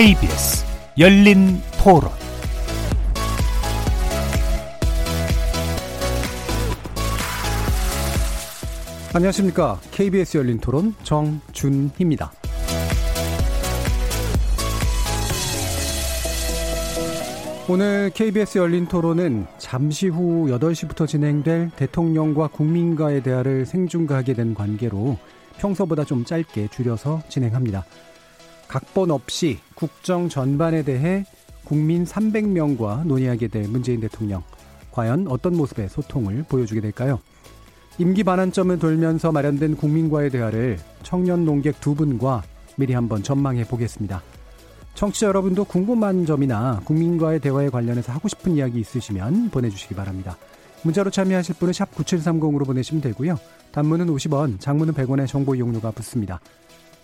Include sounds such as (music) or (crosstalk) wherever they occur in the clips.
KBS 열린 토론 안녕하십니까. KBS 열린 토론 정준희입니다. 오늘 KBS 열린 토론은 잠시 후 8시부터 진행될 대통령과 국민과의 대화를 생중계하게 된 관계로 평소보다 좀 짧게 줄여서 진행합니다. 각본 없이 국정 전반에 대해 국민 300명과 논의하게 될 문재인 대통령. 과연 어떤 모습의 소통을 보여주게 될까요? 임기 반환점을 돌면서 마련된 국민과의 대화를 청년 농객 두 분과 미리 한번 전망해 보겠습니다. 청취자 여러분도 궁금한 점이나 국민과의 대화에 관련해서 하고 싶은 이야기 있으시면 보내주시기 바랍니다. 문자로 참여하실 분은 샵 9730으로 보내시면 되고요. 단문은 50원, 장문은 100원의 정보 이용료가 붙습니다.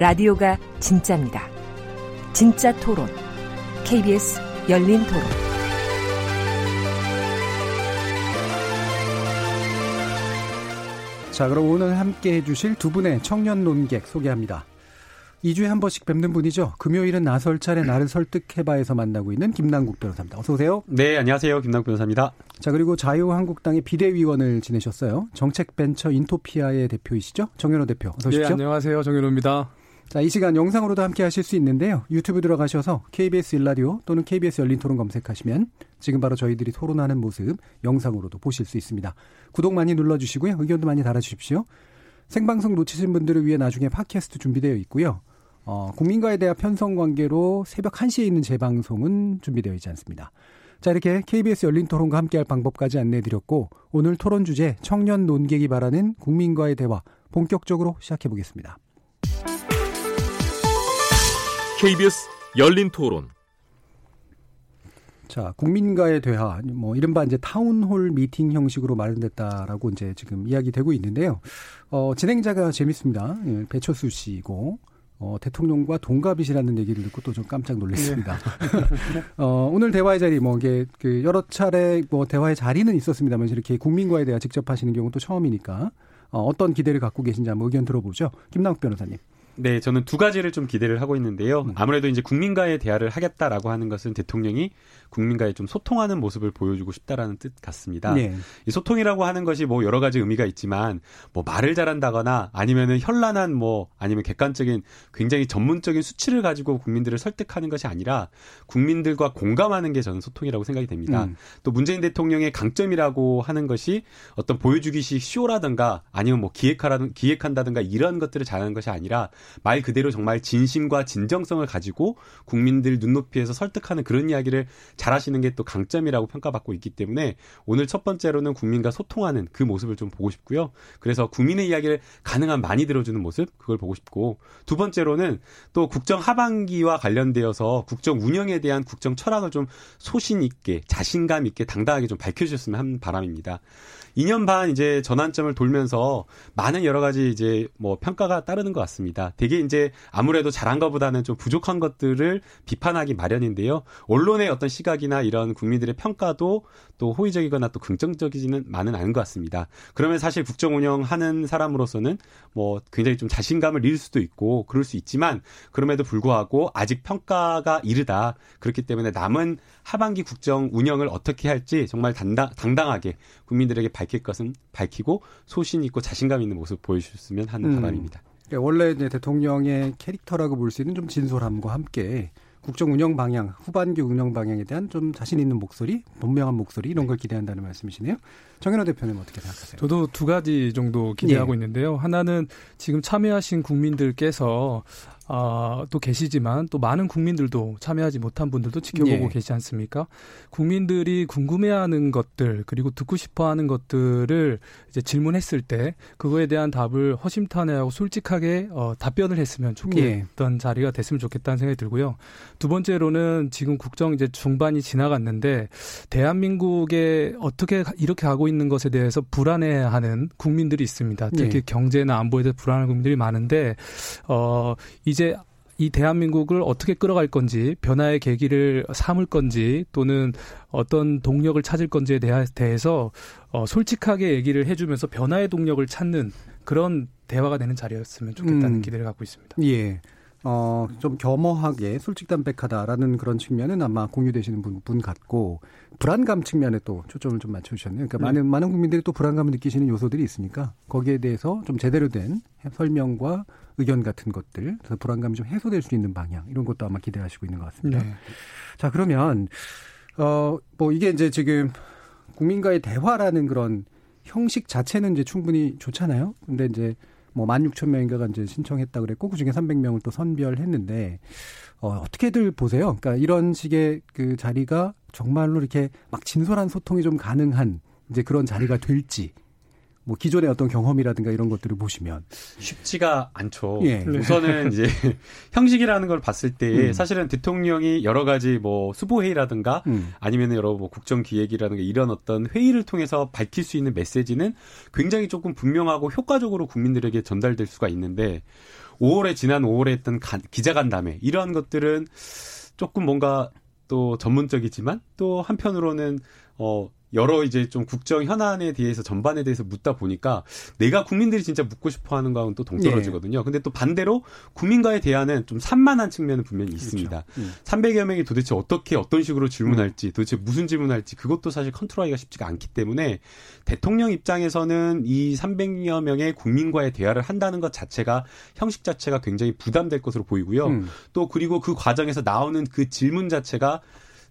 라디오가 진짜입니다. 진짜 토론, KBS 열린 토론. 자, 그럼 오늘 함께 해주실 두 분의 청년 논객 소개합니다. 2주에 한 번씩 뵙는 분이죠. 금요일은 나설 차례 나를 설득해봐에서 만나고 있는 김남국 변호사입니다. 어서 오세요. 네, 안녕하세요. 김남국 변호사입니다. 자, 그리고 자유한국당의 비대위원을 지내셨어요. 정책벤처 인토피아의 대표이시죠? 정현호 대표. 어서 오십시오. 네, 안녕하세요. 정현호입니다. 자, 이 시간 영상으로도 함께 하실 수 있는데요. 유튜브 들어가셔서 KBS 일라디오 또는 KBS 열린 토론 검색하시면 지금 바로 저희들이 토론하는 모습 영상으로도 보실 수 있습니다. 구독 많이 눌러주시고요. 의견도 많이 달아주십시오. 생방송 놓치신 분들을 위해 나중에 팟캐스트 준비되어 있고요. 어, 국민과의 대화 편성 관계로 새벽 1시에 있는 재방송은 준비되어 있지 않습니다. 자, 이렇게 KBS 열린 토론과 함께할 방법까지 안내해 드렸고, 오늘 토론 주제 청년 논객이 바라는 국민과의 대화 본격적으로 시작해 보겠습니다. KBS 열린 토론. 자, 국민과의 대화, 뭐, 이른바 이제 town hall meeting 형식으로 마련됐다라고 이제 지금 이야기 되고 있는데요. 어, 진행자가 재밌습니다. 예, 배철수 씨고, 어, 대통령과 동갑이시라는 얘기를 듣고 또 좀 깜짝 놀랐습니다. 네. (laughs) 어, 오늘 대화의 자리, 뭐, 이게, 그, 여러 차례 뭐, 대화의 자리는 있었습니다만, 이렇게 국민과의 대화 직접 하시는 경우는 또 처음이니까, 어, 어떤 기대를 갖고 계신지 한번 의견 들어보죠. 김남욱 변호사님. 네, 저는 두 가지를 좀 기대를 하고 있는데요. 음. 아무래도 이제 국민과의 대화를 하겠다라고 하는 것은 대통령이 국민과의 좀 소통하는 모습을 보여주고 싶다라는 뜻 같습니다. 네. 이 소통이라고 하는 것이 뭐 여러 가지 의미가 있지만 뭐 말을 잘한다거나 아니면은 현란한 뭐 아니면 객관적인 굉장히 전문적인 수치를 가지고 국민들을 설득하는 것이 아니라 국민들과 공감하는 게 저는 소통이라고 생각이 됩니다. 음. 또 문재인 대통령의 강점이라고 하는 것이 어떤 보여주기식 쇼라든가 아니면 뭐 기획하라든 기획한다든가 이런 것들을 잘하는 것이 아니라 말 그대로 정말 진심과 진정성을 가지고 국민들 눈높이에서 설득하는 그런 이야기를 잘하시는 게 또 강점이라고 평가받고 있기 때문에 오늘 첫 번째로는 국민과 소통하는 그 모습을 좀 보고 싶고요. 그래서 국민의 이야기를 가능한 많이 들어주는 모습 그걸 보고 싶고 두 번째로는 또 국정 하반기와 관련되어서 국정 운영에 대한 국정 철학을 좀 소신 있게 자신감 있게 당당하게 좀 밝혀주셨으면 하는 바람입니다. 2년 반 이제 전환점을 돌면서 많은 여러 가지 이제 뭐 평가가 따르는 것 같습니다. 되게 이제 아무래도 잘한 것보다는 좀 부족한 것들을 비판하기 마련인데요. 언론의 어떤 시각이나 이런 국민들의 평가도 또 호의적이거나 또 긍정적이지는 많은 않은 것 같습니다. 그러면 사실 국정 운영하는 사람으로서는 뭐 굉장히 좀 자신감을 잃을 수도 있고 그럴 수 있지만 그럼에도 불구하고 아직 평가가 이르다. 그렇기 때문에 남은 하반기 국정 운영을 어떻게 할지 정말 당당, 당당하게 국민들에게 밝힐 것은 밝히고 소신 있고 자신감 있는 모습 보여주셨으면 하는 음. 바람입니다. 그러니까 원래 이제 대통령의 캐릭터라고 볼 수 있는 좀 진솔함과 함께 국정 운영 방향, 후반기 운영 방향에 대한 좀 자신 있는 목소리, 분명한 목소리 이런 걸 기대한다는 말씀이시네요. 정현호 대표는 어떻게 생각하세요? 저도 두 가지 정도 기대하고 예. 있는데요. 하나는 지금 참여하신 국민들께서 어, 또 계시지만 또 많은 국민들도 참여하지 못한 분들도 지켜보고 예. 계시지 않습니까? 국민들이 궁금해하는 것들 그리고 듣고 싶어하는 것들을 이제 질문했을 때 그거에 대한 답을 허심탄회하고 솔직하게 어, 답변을 했으면 좋겠던 예. 자리가 됐으면 좋겠다는 생각이 들고요. 두 번째로는 지금 국정 이제 중반이 지나갔는데 대한민국에 어떻게 이렇게 하고 있는 것에 대해서 불안해하는 국민들이 있습니다. 특히 예. 경제나 안보에 대해서 불안한 국민들이 많은데 어 이제 이 대한민국을 어떻게 끌어갈 건지 변화의 계기를 삼을 건지 또는 어떤 동력을 찾을 건지에 대해서 어, 솔직하게 얘기를 해주면서 변화의 동력을 찾는 그런 대화가 되는 자리였으면 좋겠다는 음. 기대를 갖고 있습니다. 예. 어, 좀 겸허하게 솔직담백하다라는 그런 측면은 아마 공유되시는 분, 분 같고, 불안감 측면에 또 초점을 좀 맞춰주셨네요. 그러니까 네. 많은, 많은 국민들이 또 불안감을 느끼시는 요소들이 있으니까, 거기에 대해서 좀 제대로 된 설명과 의견 같은 것들, 그래서 불안감이 좀 해소될 수 있는 방향, 이런 것도 아마 기대하시고 있는 것 같습니다. 네. 자, 그러면, 어, 뭐 이게 이제 지금 국민과의 대화라는 그런 형식 자체는 이제 충분히 좋잖아요. 근데 이제 뭐 16,000명인가가 이제 신청했다 그랬고 그중에 300명을 또 선별했는데 어 어떻게들 보세요? 그러니까 이런 식의 그 자리가 정말로 이렇게 막 진솔한 소통이 좀 가능한 이제 그런 자리가 될지 뭐 기존의 어떤 경험이라든가 이런 것들을 보시면 쉽지가 않죠. 예. 우선은 (laughs) 이제 형식이라는 걸 봤을 때 음. 사실은 대통령이 여러 가지 뭐 수보 회의라든가 음. 아니면 여러 뭐 국정 기획이라든가 이런 어떤 회의를 통해서 밝힐 수 있는 메시지는 굉장히 조금 분명하고 효과적으로 국민들에게 전달될 수가 있는데 5월에 지난 5월에 했던 기자간담회 이러한 것들은 조금 뭔가 또 전문적이지만 또 한편으로는 어 여러 이제 좀 국정 현안에 대해서 전반에 대해서 묻다 보니까 내가 국민들이 진짜 묻고 싶어 하는 거하고는 또 동떨어지거든요. 예. 근데 또 반대로 국민과의 대화는 좀 산만한 측면은 분명히 있습니다. 그렇죠. 음. 300여 명이 도대체 어떻게 어떤 식으로 질문할지 음. 도대체 무슨 질문할지 그것도 사실 컨트롤하기가 쉽지가 않기 때문에 대통령 입장에서는 이 300여 명의 국민과의 대화를 한다는 것 자체가 형식 자체가 굉장히 부담될 것으로 보이고요. 음. 또 그리고 그 과정에서 나오는 그 질문 자체가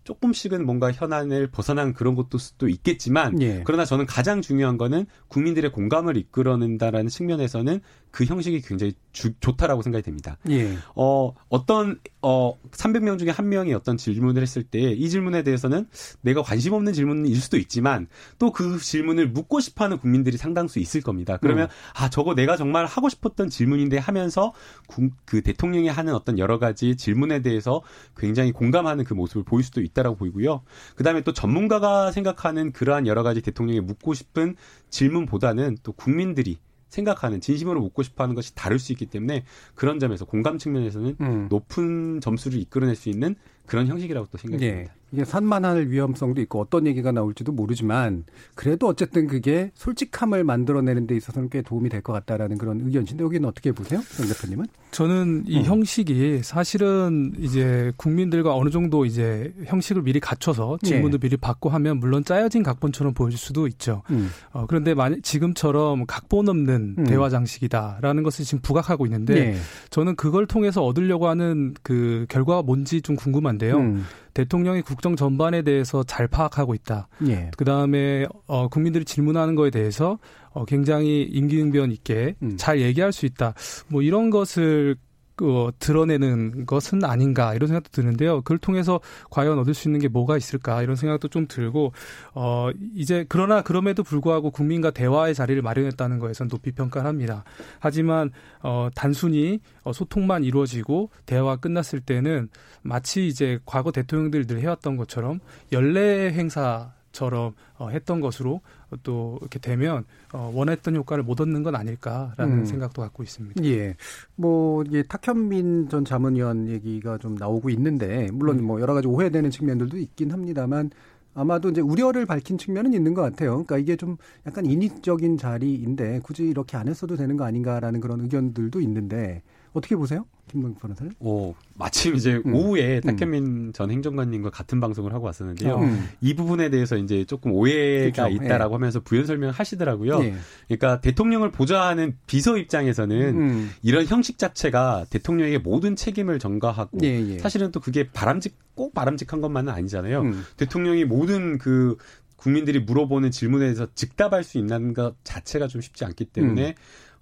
조금씩은 뭔가 현안을 벗어난 그런 것도 또 있겠지만 예. 그러나 저는 가장 중요한 거는 국민들의 공감을 이끌어낸다라는 측면에서는 그 형식이 굉장히 주, 좋다라고 생각이 됩니다. 예. 어, 어떤 어 300명 중에 한 명이 어떤 질문을 했을 때 이 질문에 대해서는 내가 관심 없는 질문일 수도 있지만 또 그 질문을 묻고 싶어 하는 국민들이 상당수 있을 겁니다. 그러면 음. 아, 저거 내가 정말 하고 싶었던 질문인데 하면서 구, 그 대통령이 하는 어떤 여러 가지 질문에 대해서 굉장히 공감하는 그 모습을 보일 수도 있다라고 보이고요. 그다음에 또 전문가가 생각하는 그러한 여러 가지 대통령이 묻고 싶은 질문보다는 또 국민들이 생각하는 진심으로 묻고 싶어하는 것이 다를 수 있기 때문에 그런 점에서 공감 측면에서는 음. 높은 점수를 이끌어낼 수 있는 그런 형식이라고 또 생각이 예. 듭니다. 이게 산만할 위험성도 있고 어떤 얘기가 나올지도 모르지만 그래도 어쨌든 그게 솔직함을 만들어내는 데 있어서는 꽤 도움이 될 것 같다라는 그런 의견인데 여기는 어떻게 보세요, 정 대표님은? 저는 이 음. 형식이 사실은 이제 국민들과 어느 정도 이제 형식을 미리 갖춰서 질문도 예. 미리 받고 하면 물론 짜여진 각본처럼 보여질 수도 있죠. 음. 어, 그런데 만약 지금처럼 각본 없는 음. 대화 장식이다라는 것을 지금 부각하고 있는데 예. 저는 그걸 통해서 얻으려고 하는 그 결과가 뭔지 좀 궁금한 데요. 음. 대통령이 국정 전반에 대해서 잘 파악하고 있다. 예. 그 다음에 어, 국민들이 질문하는 거에 대해서 어, 굉장히 임기응변 있게 음. 잘 얘기할 수 있다. 뭐 이런 것을 어, 드러내는 것은 아닌가 이런 생각도 드는데요. 그걸 통해서 과연 얻을 수 있는 게 뭐가 있을까 이런 생각도 좀 들고 어 이제 그러나 그럼에도 불구하고 국민과 대화의 자리를 마련했다는 거에선 높이 평가를 합니다. 하지만 어 단순히 어, 소통만 이루어지고 대화가 끝났을 때는 마치 이제 과거 대통령들 늘 해왔던 것처럼 연례 행사 처럼 어, 했던 것으로 또 이렇게 되면 어, 원했던 효과를 못 얻는 건 아닐까라는 음. 생각도 갖고 있습니다. 예. 뭐 이게 탁현민 전 자문위원 얘기가 좀 나오고 있는데 물론 음. 뭐 여러 가지 오해되는 측면들도 있긴 합니다만 아마도 이제 우려를 밝힌 측면은 있는 것 같아요. 그러니까 이게 좀 약간 인위적인 자리인데 굳이 이렇게 안 했어도 되는 거 아닌가라는 그런 의견들도 있는데 어떻게 보세요? 김동 변호사는? 오, 마침 이제 음. 오후에 탁현민 음. 전 행정관님과 같은 방송을 하고 왔었는데요. 음. 이 부분에 대해서 이제 조금 오해가 그렇죠. 있다라고 예. 하면서 부연 설명을 하시더라고요. 예. 그러니까 대통령을 보좌하는 비서 입장에서는 음. 이런 형식 자체가 대통령에게 모든 책임을 전가하고 예, 예. 사실은 또 그게 바람직 꼭 바람직한 것만은 아니잖아요. 음. 대통령이 모든 그 국민들이 물어보는 질문에 대해서 즉답할 수 있는 것 자체가 좀 쉽지 않기 때문에 음.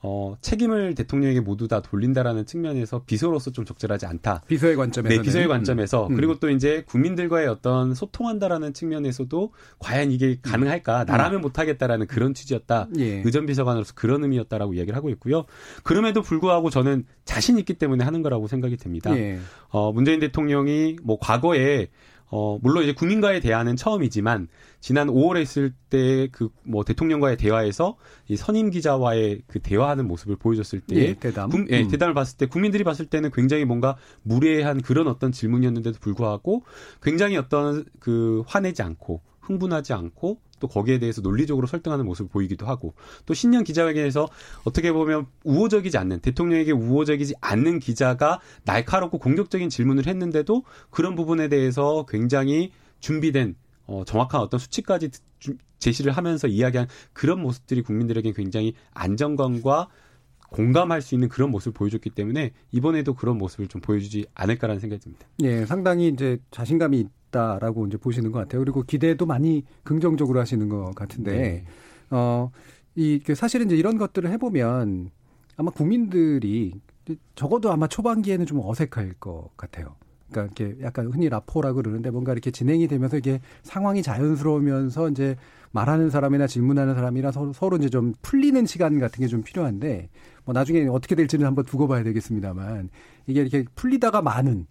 어, 책임을 대통령에게 모두 다 돌린다라는 측면에서 비서로서 좀 적절하지 않다. 비서의 관점에서. 네, 비서의 관점에서. 음. 그리고 또 이제 국민들과의 어떤 소통한다라는 측면에서도 과연 이게 가능할까? 나라면 못하겠다라는 그런 취지였다. 예. 의전 비서관으로서 그런 의미였다라고 이야기를 하고 있고요. 그럼에도 불구하고 저는 자신 있기 때문에 하는 거라고 생각이 됩니다. 예. 어, 문재인 대통령이 뭐 과거에 어, 물론 이제 국민과의 대화는 처음이지만 지난 5월에 있을 때 그 뭐 대통령과의 대화에서 이 선임 기자와의 그 대화하는 모습을 보여줬을 때 예, 대담. 국, 예, 음. 대담을 봤을 때 국민들이 봤을 때는 굉장히 뭔가 무례한 그런 어떤 질문이었는데도 불구하고 굉장히 어떤 그 화내지 않고 흥분하지 않고 또 거기에 대해서 논리적으로 설득하는 모습을 보이기도 하고 또 신년 기자회견에서 어떻게 보면 우호적이지 않는 대통령에게 우호적이지 않는 기자가 날카롭고 공격적인 질문을 했는데도 그런 부분에 대해서 굉장히 준비된 어, 정확한 어떤 수치까지 제시를 하면서 이야기한 그런 모습들이 국민들에게 굉장히 안정감과 공감할 수 있는 그런 모습을 보여줬기 때문에 이번에도 그런 모습을 좀 보여주지 않을까라는 생각이 듭니다. 예, 상당히 이제 자신감이 있다라고 이제 보시는 것 같아요. 그리고 기대도 많이 긍정적으로 하시는 것 같은데, 네. 어, 이, 그 사실은 이제 이런 것들을 해보면 아마 국민들이 적어도 아마 초반기에는 좀 어색할 것 같아요. 그러니까 이렇게 약간 흔히 라포라고 그러는데 뭔가 이렇게 진행이 되면서 이게 상황이 자연스러우면서 이제 말하는 사람이나 질문하는 사람이나 서로, 서로 이제 좀 풀리는 시간 같은 게 좀 필요한데 뭐 나중에 어떻게 될지는 한번 두고 봐야 되겠습니다만 이게 이렇게 풀리다가 많은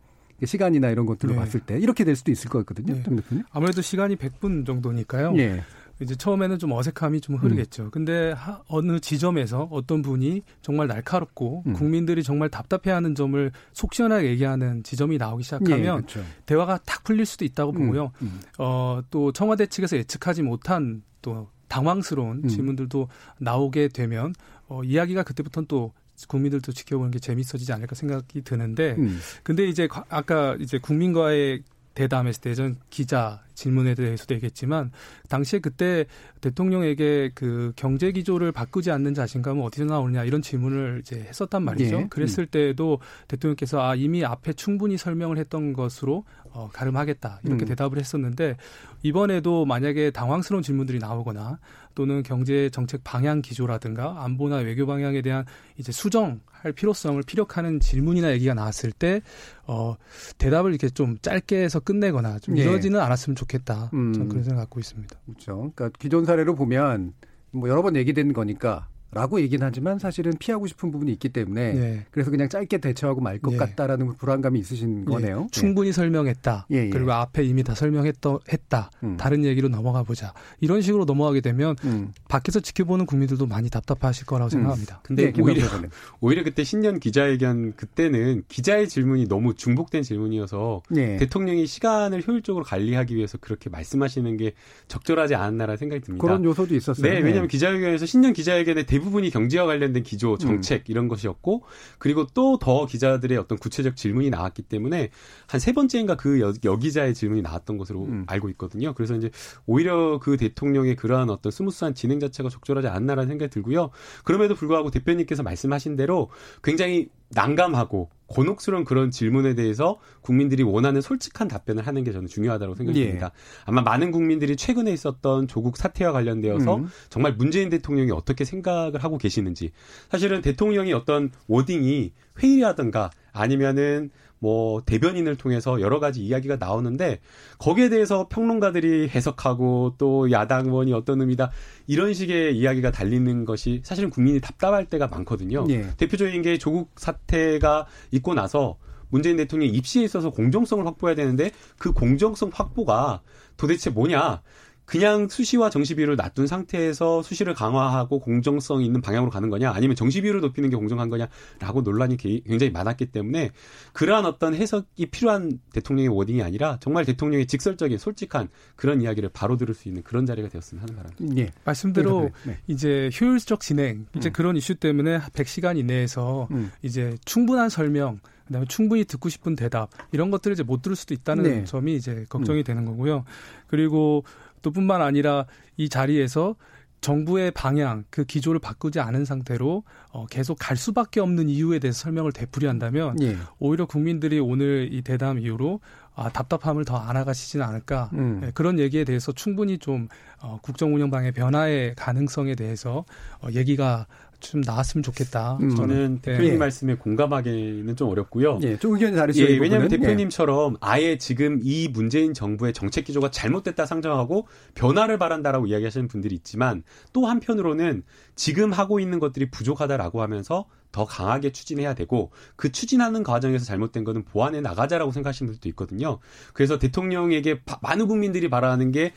시간이나 이런 것들로 네. 봤을 때 이렇게 될 수도 있을 것 같거든요. 네. 아무래도 시간이 100분 정도니까요. 네. 이제 처음에는 좀 어색함이 좀 흐르겠죠. 음. 근데 하, 어느 지점에서 어떤 분이 정말 날카롭고 음. 국민들이 정말 답답해하는 점을 속 시원하게 얘기하는 지점이 나오기 시작하면 예, 그렇죠. 대화가 탁 풀릴 수도 있다고 음. 보고요. 음. 어, 또 청와대 측에서 예측하지 못한 또 당황스러운 음. 질문들도 나오게 되면 어, 이야기가 그때부터는 또 국민들도 지켜보는 게 재밌어지지 않을까 생각이 드는데 음. 근데 이제 아까 이제 국민과의 대담했을 때 전 기자 질문에 대해서도 얘기했지만 당시에 그때 대통령에게 그 경제 기조를 바꾸지 않는 자신감은 어디서 나오느냐 이런 질문을 이제 했었단 말이죠. 예. 그랬을 음. 때도 대통령께서 아 이미 앞에 충분히 설명을 했던 것으로 어, 가름하겠다 이렇게 음. 대답을 했었는데 이번에도 만약에 당황스러운 질문들이 나오거나 또는 경제 정책 방향 기조라든가 안보나 외교 방향에 대한 이제 수정할 필요성을 피력하는 질문이나 얘기가 나왔을 때 어, 대답을 이렇게 좀 짧게 해서 끝내거나 좀 예. 이러지는 않았으면 좋겠다. 음. 저는 그런 생각 갖고 있습니다. 그렇죠. 그러니까 기존 사례로 보면 뭐 여러 번 얘기된 거니까 라고 얘기는 하지만 사실은 피하고 싶은 부분이 있기 때문에 네. 그래서 그냥 짧게 대처하고 말것 네. 같다라는 불안감이 있으신 네. 거네요. 충분히 설명했다. 예, 예. 그리고 앞에 이미 다 설명했다. 했다. 음. 다른 얘기로 넘어가 보자. 이런 식으로 넘어가게 되면 음. 밖에서 지켜보는 국민들도 많이 답답하실 거라고 음. 생각합니다. 근데 네, 오히려 (laughs) 오히려 그때 신년 기자회견 그때는 기자의 질문이 너무 중복된 질문이어서 네. 대통령이 시간을 효율적으로 관리하기 위해서 그렇게 말씀하시는 게 적절하지 않았나라는 생각이 듭니다. 그런 요소도 있었어요. 네, 왜냐하면 기자회견에서 신년 기자회견에 대부분이 경제와 관련된 기조, 음. 정책 음. 이런 것이었고 그리고 또 더 기자들의 어떤 구체적 질문이 나왔기 때문에 한 세 번째인가 그 여, 여기자의 질문이 나왔던 것으로 음. 알고 있거든요. 그래서 이제 오히려 그 대통령의 그러한 어떤 스무스한 진행 자체가 적절하지 않나라는 생각이 들고요. 그럼에도 불구하고 대표님께서 말씀하신 대로 굉장히 난감하고 곤혹스러운 그런 질문에 대해서 국민들이 원하는 솔직한 답변을 하는 게 저는 중요하다고 생각합니다. 예. 아마 많은 국민들이 최근에 있었던 조국 사태와 관련되어서 음. 정말 문재인 대통령이 어떻게 생각을 하고 계시는지 사실은 대통령이 어떤 워딩이 회의라든가 아니면은 뭐 대변인을 통해서 여러 가지 이야기가 나오는데 거기에 대해서 평론가들이 해석하고 또 야당 의원이 어떤 의미다 이런 식의 이야기가 달리는 것이 사실은 국민이 답답할 때가 많거든요. 예. 대표적인 게 조국 사태가 있고 나서 문재인 대통령이 입시에 있어서 공정성을 확보해야 되는데 그 공정성 확보가 도대체 뭐냐? 그냥 수시와 정시 비율을 낮춘 상태에서 수시를 강화하고 공정성 있는 방향으로 가는 거냐 아니면 정시 비율을 높이는 게 공정한 거냐라고 논란이 굉장히 많았기 때문에 그러한 어떤 해석이 필요한 대통령의 워딩이 아니라 정말 대통령의 직설적인 솔직한 그런 이야기를 바로 들을 수 있는 그런 자리가 되었으면 하는 바람입니다. 예. 말씀대로 네. 네. 이제 효율적 진행 이제 음. 그런 이슈 때문에 100시간 이내에서 음. 이제 충분한 설명 그다음에 충분히 듣고 싶은 대답 이런 것들을 이제 못 들을 수도 있다는 네. 점이 이제 걱정이 음. 되는 거고요. 그리고 또 뿐만 아니라 이 자리에서 정부의 방향, 그 기조를 바꾸지 않은 상태로 어, 계속 갈 수밖에 없는 이유에 대해서 설명을 되풀이한다면 예. 오히려 국민들이 오늘 이 대담 이후로 아, 답답함을 더 안아가시지는 않을까 음. 네, 그런 얘기에 대해서 충분히 좀 어, 국정 운영 방의 변화의 가능성에 대해서 어, 얘기가 좀 나왔으면 좋겠다. 음. 저는 네. 대표님 예. 말씀에 공감하기는 좀 어렵고요. 예, 좀 의견이 다르시죠. 예, 왜냐하면 예. 대표님처럼 아예 지금 이 문재인 정부의 정책 기조가 잘못됐다 상정하고 변화를 바란다라고 이야기하시는 분들이 있지만 또 한편으로는 지금 하고 있는 것들이 부족하다라고 하면서 더 강하게 추진해야 되고 그 추진하는 과정에서 잘못된 거는 보완해 나가자라고 생각하시는 분들도 있거든요. 그래서 대통령에게 많은 국민들이 바라는 게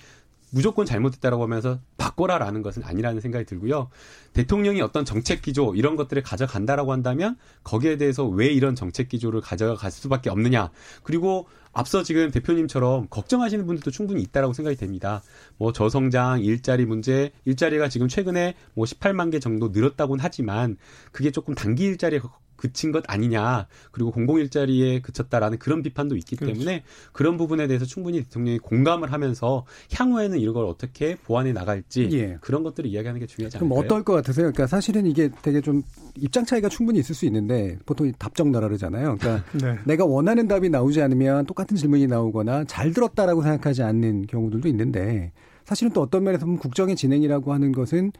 무조건 잘못됐다라고 하면서 바꿔라라는 것은 아니라는 생각이 들고요. 대통령이 어떤 정책 기조 이런 것들을 가져간다라고 한다면 거기에 대해서 왜 이런 정책 기조를 가져갈 수밖에 없느냐. 그리고 앞서 지금 대표님처럼 걱정하시는 분들도 충분히 있다라고 생각이 됩니다. 뭐 저성장, 일자리 문제, 일자리가 지금 최근에 뭐 18만 개 정도 늘었다고는 하지만 그게 조금 단기 일자리 그친 것 아니냐 그리고 공공 일자리에 그쳤다라는 그런 비판도 있기 그렇죠. 때문에 그런 부분에 대해서 충분히 대통령이 공감을 하면서 향후에는 이걸 어떻게 보완해 나갈지 예. 그런 것들을 이야기하는 게 중요하지 않을까요? 그럼 어떨 것 같으세요? 그러니까 사실은 이게 되게 좀 입장 차이가 충분히 있을 수 있는데 보통 답정 나라 그러잖아요. 그러니까 (laughs) 네. 내가 원하는 답이 나오지 않으면 똑같은 질문이 나오거나 잘 들었다라고 생각하지 않는 경우들도 있는데 사실은 또 어떤 면에서 보면 국정의 진행이라고 하는 것은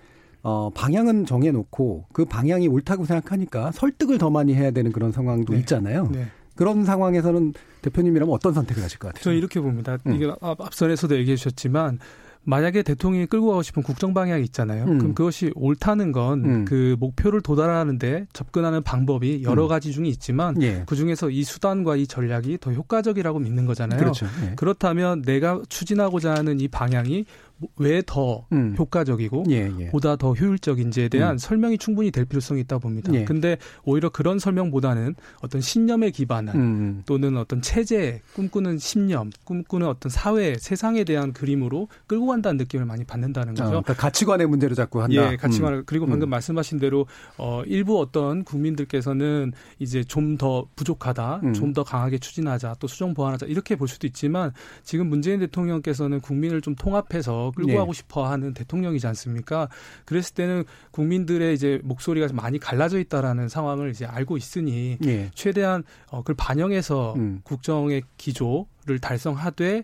어, 방향은 정해놓고 그 방향이 옳다고 생각하니까 설득을 더 많이 해야 되는 그런 상황도 네. 있잖아요. 네. 그런 상황에서는 대표님이라면 어떤 선택을 하실 것 같아요? 저는 이렇게 봅니다. 음. 이게 앞선에서도 얘기해 주셨지만 만약에 대통령이 끌고 가고 싶은 국정 방향이 있잖아요. 음. 그럼 그것이 옳다는 건그 음. 그 목표를 도달하는데 접근하는 방법이 여러 음. 가지 중에 있지만 예. 그 중에서 이 수단과 이 전략이 더 효과적이라고 믿는 거잖아요. 그렇죠. 예. 그렇다면 내가 추진하고자 하는 이 방향이 왜더 음. 효과적이고 예, 예. 보다 더 효율적인지에 대한 음. 설명이 충분히 될 필요성이 있다고 봅니다. 예. 근데 오히려 그런 설명보다는 어떤 신념에 기반한 음, 음. 또는 어떤 체제, 꿈꾸는 신념, 꿈꾸는 어떤 사회, 세상에 대한 그림으로 끌고 간다는 느낌을 많이 받는다는 거죠. 아, 그러니까 가치관의 문제를 자꾸 한다. 예, 가치관. 을 음. 그리고 방금 음. 말씀하신 대로 어 일부 어떤 국민들께서는 이제 좀 더 부족하다, 좀 더 강하게 추진하자, 또 수정 보완하자 이렇게 볼 수도 있지만 지금 문재인 대통령께서는 국민을 좀 통합해서 끌고 네. 가고 싶어 하는 대통령이지 않습니까? 그랬을 때는 국민들의 이제 목소리가 많이 갈라져 있다라는 상황을 이제 알고 있으니 네. 최대한 어, 그걸 반영해서 음. 국정의 기조를 달성하되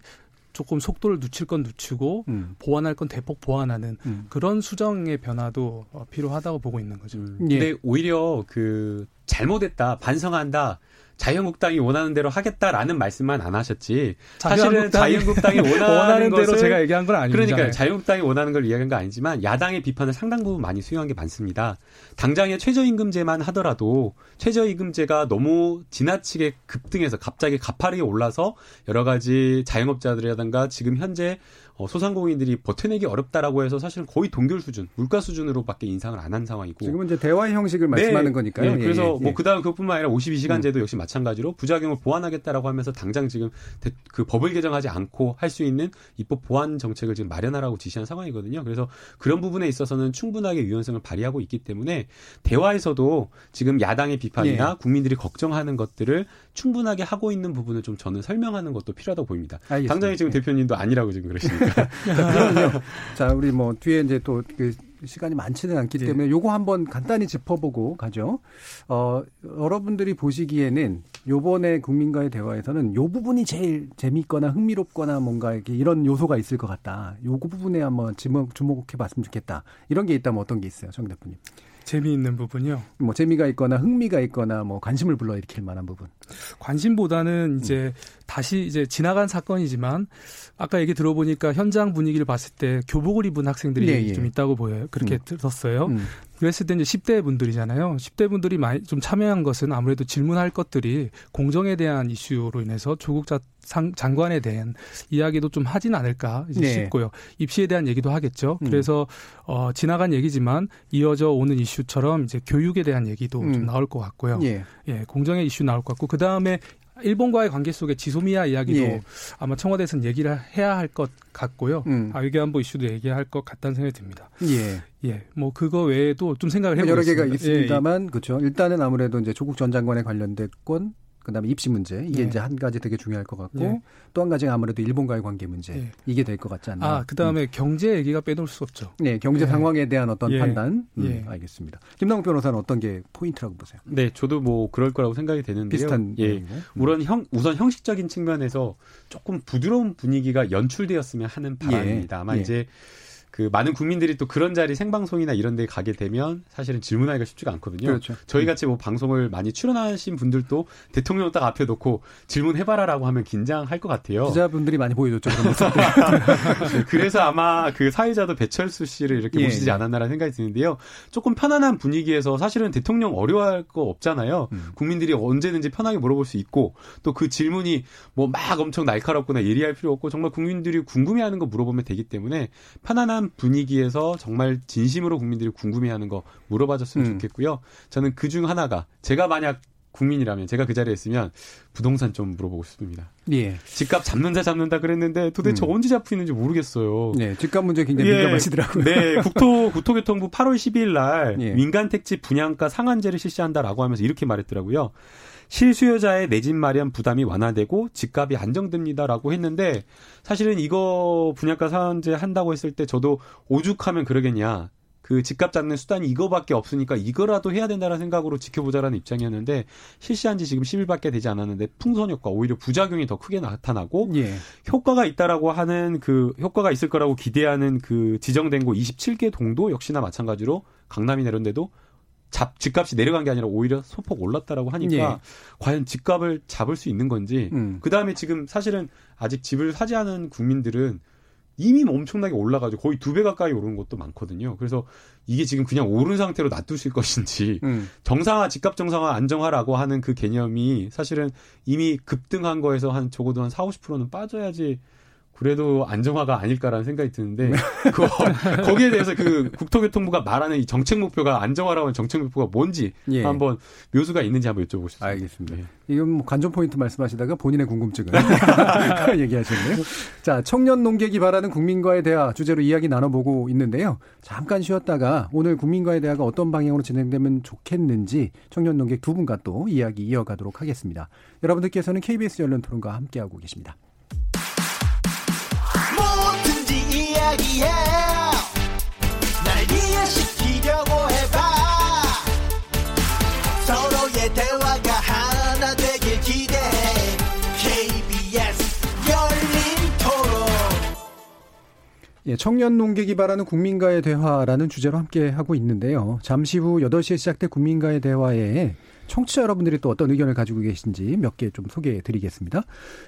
조금 속도를 늦출 건 늦추고 음. 보완할 건 대폭 보완하는 음. 그런 수정의 변화도 어, 필요하다고 보고 있는 거죠. 음. 예. 근데 오히려 그 잘못했다 반성한다 자유한국당이 원하는 대로 하겠다라는 말씀만 안 하셨지. 사실은 (laughs) 자유한국당이 원하는, 원하는 것을, 대로 제가 얘기한 건 아닙니다. 그러니까 자유한국당이 원하는 걸 이야기한 건 아니지만 야당의 비판을 상당 부분 많이 수용한 게 많습니다. 당장의 최저임금제만 하더라도 최저임금제가 너무 지나치게 급등해서 갑자기 가파르게 올라서 여러 가지 자영업자들이라든가 지금 현재 어, 소상공인들이 버텨내기 어렵다라고 해서 사실은 거의 동결 수준, 물가 수준으로밖에 인상을 안 한 상황이고. 지금은 이제 대화의 형식을 말씀하는 네, 거니까요. 네, 그래서 예, 예. 뭐 그다음 그뿐만 아니라 52시간제도 음. 역시 마찬가지로 부작용을 보완하겠다라고 하면서 당장 지금 그 법을 개정하지 않고 할 수 있는 입법 보완 정책을 지금 마련하라고 지시한 상황이거든요. 그래서 그런 부분에 있어서는 충분하게 유연성을 발휘하고 있기 때문에 대화에서도 지금 야당의 비판이나 예. 국민들이 걱정하는 것들을 충분하게 하고 있는 부분을 좀 저는 설명하는 것도 필요하다고 보입니다. 알겠습니다. 당장에 지금 네. 대표님도 아니라고 지금 그러시니까. (laughs) 그럼요. 자, 우리 뭐 뒤에 이제 또 그 시간이 많지는 않기 네. 때문에 요거 한번 간단히 짚어보고 가죠. 어, 여러분들이 보시기에는 요번에 국민과의 대화에서는 요 부분이 제일 재미있거나 흥미롭거나 뭔가 이렇게 이런 요소가 있을 것 같다. 요거 부분에 한번 주목, 주목해 봤으면 좋겠다. 이런 게 있다면 어떤 게 있어요, 정 대표님? 재미있는 부분이요. 뭐 재미가 있거나 흥미가 있거나 뭐 관심을 불러일으킬 만한 부분. 관심보다는 이제 음. 다시 이제 지나간 사건이지만 아까 얘기 들어보니까 현장 분위기를 봤을 때 교복을 입은 학생들이 네, 예. 좀 있다고 보여요. 그렇게 음. 들었어요. 음. 그랬을 때 이제 10대 분들이잖아요. 10대 분들이 많이 좀 참여한 것은 아무래도 질문할 것들이 공정에 대한 이슈로 인해서 조국 상, 장관에 대한 이야기도 좀 하진 않을까 이제 네. 싶고요. 입시에 대한 얘기도 하겠죠. 음. 그래서 어 지나간 얘기지만 이어져 오는 이슈처럼 이제 교육에 대한 얘기도 음. 좀 나올 것 같고요. 예. 예, 공정의 이슈 나올 것 같고 그 다음에 일본과의 관계 속에 지소미아 이야기도 예. 아마 청와대에서는 얘기를 해야 할 것 같고요. 음. 아, 외교안보 이슈도 얘기할 것 같다는 생각이 듭니다. 예. 예. 뭐 그거 외에도 좀 생각을 해보겠습니다. 여러 개가 있습니다만 예. 그렇죠. 일단은 아무래도 이제 조국 전 장관에 관련된 건 그다음에 입시 문제 이게 네. 이제 한 가지 되게 중요할 것 같고 네. 또한 가지가 아무래도 일본과의 관계 문제 네. 이게 될 것 같지 않나. 아 그다음에 음. 경제 얘기가 빼놓을 수 없죠. 네, 경제 네. 상황에 대한 어떤 예. 판단. 음, 예. 알겠습니다. 김남욱 변호사는 어떤 게 포인트라고 보세요? 네, 저도 뭐 그럴 거라고 생각이 되는데요. 비슷한 예. 음. 우선 형 우선 형식적인 측면에서 조금 부드러운 분위기가 연출되었으면 하는 바람입니다. 아마 예. 이제 그 많은 국민들이 또 그런 자리 생방송이나 이런 데 가게 되면 사실은 질문하기가 쉽지가 않거든요. 그렇죠. 저희 같이 뭐 방송을 많이 출연하신 분들도 대통령 딱 앞에 놓고 질문해봐라라고 하면 긴장할 것 같아요. 기자분들이 많이 보여줬죠. (laughs) 그래서 아마 그 사회자도 배철수 씨를 이렇게 예. 모시지 않았나라는 생각이 드는데요. 조금 편안한 분위기에서 사실은 대통령 어려워할 거 없잖아요. 음. 국민들이 언제든지 편하게 물어볼 수 있고 또 그 질문이 뭐 막 엄청 날카롭거나 예리할 필요 없고 정말 국민들이 궁금해하는 거 물어보면 되기 때문에 편안한 분위기에서 정말 진심으로 국민들이 궁금해하는 거 물어봐줬으면 음. 좋겠고요. 저는 그 중 하나가 제가 만약 국민이라면 제가 그 자리에 있으면 부동산 좀 물어보고 싶습니다. 예. 집값 잡는다 잡는다 그랬는데 도대체 음. 언제 잡히는지 모르겠어요. 네, 집값 문제 굉장히 예. 민감하시더라고요. 네, 국토 국토교통부 8월 12일 날 예. 민간 택지 분양가 상한제를 실시한다라고 하면서 이렇게 말했더라고요. 실수요자의 내 집 마련 부담이 완화되고 집값이 안정됩니다라고 했는데 사실은 이거 분양가 상한제 한다고 했을 때 저도 오죽하면 그러겠냐. 그 집값 잡는 수단이 이거밖에 없으니까 이거라도 해야 된다는 생각으로 지켜보자라는 입장이었는데 실시한 지 지금 10일밖에 되지 않았는데 풍선 효과 오히려 부작용이 더 크게 나타나고 예. 효과가 있다라고 하는 그 효과가 있을 거라고 기대하는 그 지정된 곳 27개 동도 역시나 마찬가지로 강남이나 이런 데도 잡, 집값이 내려간 게 아니라 오히려 소폭 올랐다라고 하니까 예. 과연 집값을 잡을 수 있는 건지 음. 그 다음에 지금 사실은 아직 집을 사지 않은 국민들은 이미 엄청나게 올라가지고 거의 두 배 가까이 오른 것도 많거든요. 그래서 이게 지금 그냥 오른 상태로 놔두실 것인지 음. 정상화 집값 정상화 안정화라고 하는 그 개념이 사실은 이미 급등한 거에서 한 적어도 한 4, 50%는 빠져야지 그래도 안정화가 아닐까라는 생각이 드는데 네. (laughs) 그 거기에 대해서 그 국토교통부가 말하는 이 정책 목표가 안정화라고 하는 정책 목표가 뭔지 예. 한번 묘수가 있는지 한번 여쭤보고 싶습니다. 알겠습니다. 네. 이건 뭐 관전 포인트 말씀하시다가 본인의 궁금증을 (laughs) (laughs) 얘기하셨네요. 자, 청년 농객이 바라는 국민과의 대화 주제로 이야기 나눠보고 있는데요. 잠깐 쉬었다가 오늘 국민과의 대화가 어떤 방향으로 진행되면 좋겠는지 청년 농객 두 분과 또 이야기 이어가도록 하겠습니다. 여러분들께서는 KBS 연론 토론과 함께하고 계십니다. 이야기해. 날 이해시키려고 해봐. 서로의 대화가 하나 되길 기대해 KBS 열린 토론. 예, 청년 농객이 바라는 국민과의 대화라는 주제로 함께 하고 있는데요. 잠시 후 8시에 시작될 국민과의 대화에 청취자 여러분들이 또 어떤 의견을 가지고 계신지 몇 개 좀 소개해 드리겠습니다.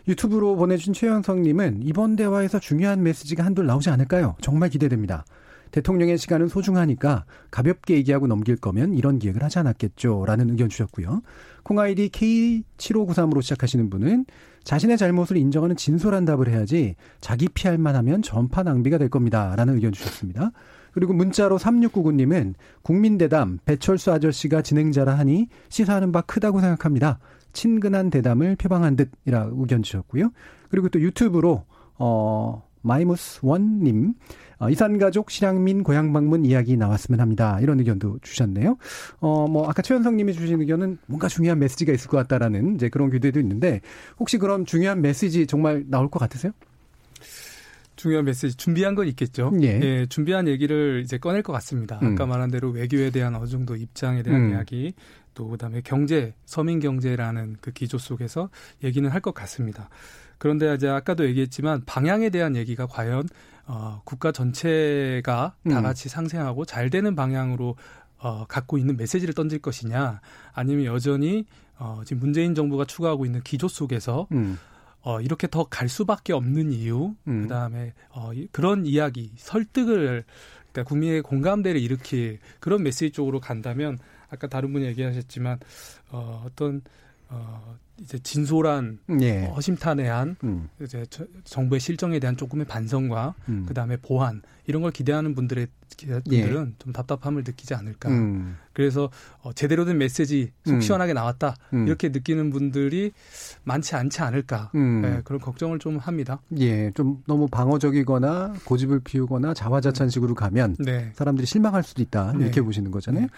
유튜브로 보내주신 최영성님은 이번 대화에서 중요한 메시지가 한둘 나오지 않을까요? 정말 기대됩니다. 대통령의 시간은 소중하니까 가볍게 얘기하고 넘길 거면 이런 기획을 하지 않았겠죠. 라는 의견 주셨고요. 콩아이디 K7593으로 시작하시는 분은 자신의 잘못을 인정하는 진솔한 답을 해야지 자기 피할 만 하면 전파 낭비가 될 겁니다. 라는 의견 주셨습니다. 그리고 문자로 3699님은 국민대담 배철수 아저씨가 진행자라 하니 시사하는 바 크다고 생각합니다. 친근한 대담을 표방한 듯이라 의견 주셨고요. 그리고 또 유튜브로 어 마이무스 원님 어, 이산가족 실향민 고향 방문 이야기 나왔으면 합니다. 이런 의견도 주셨네요. 어, 뭐, 아까 최현성님이 주신 의견은 뭔가 중요한 메시지가 있을 것 같다라는 이제 그런 기대도 있는데, 혹시 그럼 중요한 메시지 정말 나올 것 같으세요? 중요한 메시지 준비한 건 있겠죠. 예. 예 준비한 얘기를 이제 꺼낼 것 같습니다. 음. 아까 말한 대로 외교에 대한 어느 정도 입장에 대한 음. 이야기, 또 그다음에 경제, 서민 경제라는 그 기조 속에서 얘기는 할 것 같습니다. 그런데 이제 아까도 얘기했지만 방향에 대한 얘기가 과연 어, 국가 전체가 다 음. 같이 상생하고 잘 되는 방향으로 어, 갖고 있는 메시지를 던질 것이냐, 아니면 여전히 어, 지금 문재인 정부가 추구하고 있는 기조 속에서 음. 어, 이렇게 더 갈 수밖에 없는 이유, 음. 그 다음에 어, 그런 이야기, 설득을 그러니까 국민의 공감대를 일으킬 그런 메시지 쪽으로 간다면 아까 다른 분이 얘기하셨지만 어, 어떤 어, 이제 진솔한 예. 허심탄회한 음. 이제 정부의 실정에 대한 조금의 반성과 음. 그다음에 보완 이런 걸 기대하는 분들의 분들은 예. 좀 답답함을 느끼지 않을까. 음. 그래서 어, 제대로 된 메시지 속 음. 시원하게 나왔다 음. 이렇게 느끼는 분들이 많지 않지 않을까 음. 네, 그런 걱정을 좀 합니다. 예, 좀 너무 방어적이거나 고집을 피우거나 자화자찬식으로 가면 네. 사람들이 실망할 수도 있다 이렇게 네. 보시는 거잖아요. 네.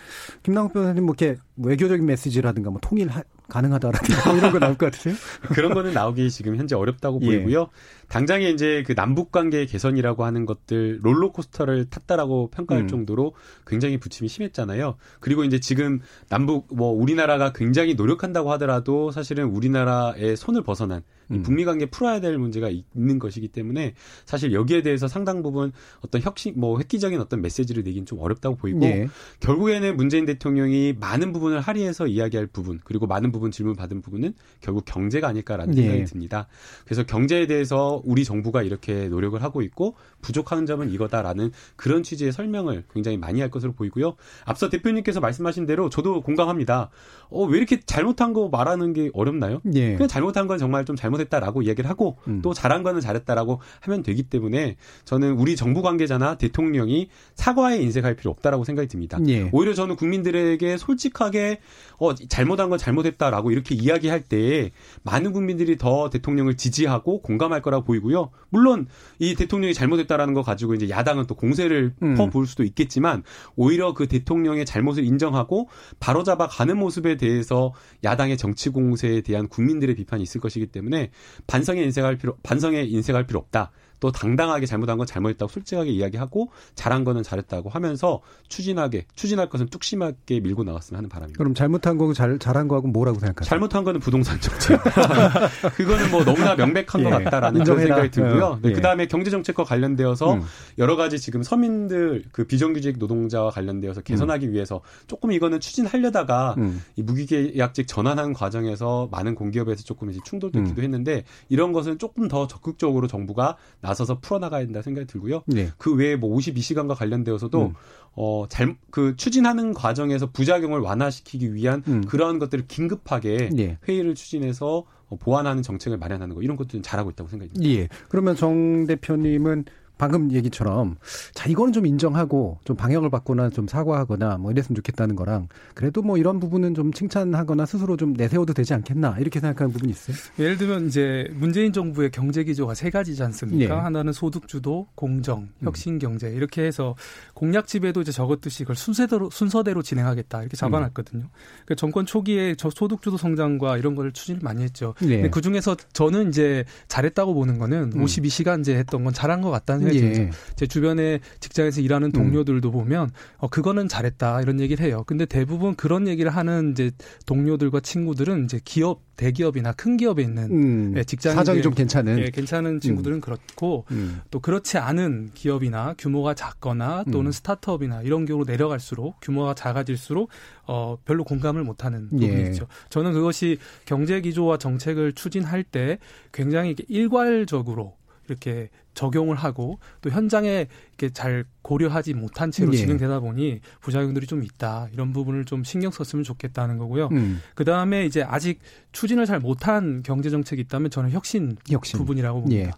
김남국 변호사님 뭐 이렇게 외교적인 메시지라든가 뭐 통일 가능하다라든가 뭐 이런 거 나올 것 같으세요? (laughs) 그런 거는 나오기 지금 현재 어렵다고 예. 보이고요. 당장에 이제 그 남북 관계 개선이라고 하는 것들 롤 러코스터를 탔다라고 평가할 음. 정도로 굉장히 부침이 심했잖아요. 그리고 이제 지금 남북 뭐 우리나라가 굉장히 노력한다고 하더라도 사실은 우리나라의 손을 벗어난 음. 북미 관계 풀어야 될 문제가 있는 것이기 때문에 사실 여기에 대해서 상당 부분 어떤 혁신 뭐 획기적인 어떤 메시지를 내긴 좀 어렵다고 보이고 네. 결국에는 문재인 대통령이 많은 부분을 할애해서 이야기할 부분 그리고 많은 부분 질문 받은 부분은 결국 경제가 아닐까라는 네. 생각이 듭니다. 그래서 경제에 대해서 우리 정부가 이렇게 노력을 하고 있고 부족한 점은 이거다라는 그런 취지의 설명을 굉장히 많이 할 것으로 보이고요. 앞서 대표님께서 말씀하신 대로 저도 공감합니다. 어, 왜 이렇게 잘못한 거 말하는 게 어렵나요? 예. 그냥 잘못한 건 정말 좀 잘못 했다라고 이야기를 하고 음. 또 잘한 거는 잘했다라고 하면 되기 때문에 저는 우리 정부 관계자나 대통령이 사과에 인색할 필요 없다라고 생각이 듭니다. 예. 오히려 저는 국민들에게 솔직하게 어, 잘못한 건 잘못했다라고 이렇게 이야기할 때 많은 국민들이 더 대통령을 지지하고 공감할 거라고 보이고요. 물론 이 대통령이 잘못했다라는 거 가지고 이제 야당은 또 공세를 음. 퍼부을 수도 있겠지만 오히려 그 대통령의 잘못을 인정하고 바로잡아 가는 모습에 대해서 야당의 정치 공세에 대한 국민들의 비판이 있을 것이기 때문에 반성에 인색할 필요 반성에 인색할 필요 없다. 또 당당하게 잘못한 건 잘못했다고 솔직하게 이야기하고 잘한 거는 잘했다고 하면서 추진하게 추진할 것은 뚝심하게 밀고 나갔으면 하는 바람입니다. 그럼 잘못한 거고 잘 잘한 거하고 뭐라고 생각하세요? 잘못한 거는 부동산 정책. (laughs) 그거는 뭐 너무나 명백한 예. 것 같다라는 그런 생각이 들고요. 네, 예. 그다음에 경제 정책과 관련되어서 음. 여러 가지 지금 서민들 그 비정규직 노동자와 관련되어서 개선하기 음. 위해서 조금 이거는 추진하려다가 음. 이 무기계약직 전환하는 과정에서 많은 공기업에서 조금 이제 충돌도 있기도 음. 했는데 이런 것은 조금 더 적극적으로 정부가 나 서서 풀어나가야 된다 생각이 들고요. 네. 그 외에 뭐 52시간과 관련되어서도 음. 어, 잘, 그 추진하는 과정에서 부작용을 완화시키기 위한 음. 그러한 것들을 긴급하게 네. 회의를 추진해서 어, 보완하는 정책을 마련하는 거 이런 것들은 잘하고 있다고 생각합니다. 예. 그러면 정 대표님은 방금 얘기처럼 자 이거는 좀 인정하고 좀 방향을 바꾸나 좀 사과하거나 뭐 이랬으면 좋겠다는 거랑 그래도 뭐 이런 부분은 좀 칭찬하거나 스스로 좀 내세워도 되지 않겠나 이렇게 생각하는 부분이 있어요. 예를 들면 이제 문재인 정부의 경제 기조가 세 가지지 않습니까? 네. 하나는 소득 주도, 공정, 음. 혁신 경제 이렇게 해서 공약 집에도 이제 적었듯이 그걸 순서대로 순서대로 진행하겠다 이렇게 잡아놨거든요. 음. 그러니까 정권 초기에 저 소득 주도 성장과 이런 걸 추진을 많이 했죠. 네. 그 중에서 저는 이제 잘했다고 보는 거는 음. 52시간제 했던 건 잘한 것 같다는 예. 제 주변에 직장에서 일하는 동료들도 음. 보면 어 그거는 잘했다 이런 얘기를 해요. 근데 대부분 그런 얘기를 하는 이제 동료들과 친구들은 이제 기업 대기업이나 큰 기업에 있는 음. 예, 직장 사정이 좀 괜찮은 예, 괜찮은 친구들은 음. 그렇고 음. 또 그렇지 않은 기업이나 규모가 작거나 또는 음. 스타트업이나 이런 경우로 내려갈수록 규모가 작아질수록 어 별로 공감을 못하는 부분이 예. 있죠. 저는 그것이 경제 기조와 정책을 추진할 때 굉장히 일괄적으로 이렇게 적용을 하고 또 현장에 이렇게 잘 고려하지 못한 채로 예. 진행되다 보니 부작용들이 좀 있다 이런 부분을 좀 신경 썼으면 좋겠다는 거고요. 음. 그 다음에 이제 아직 추진을 잘 못한 경제 정책이 있다면 저는 혁신, 혁신. 부분이라고 봅니다. 예.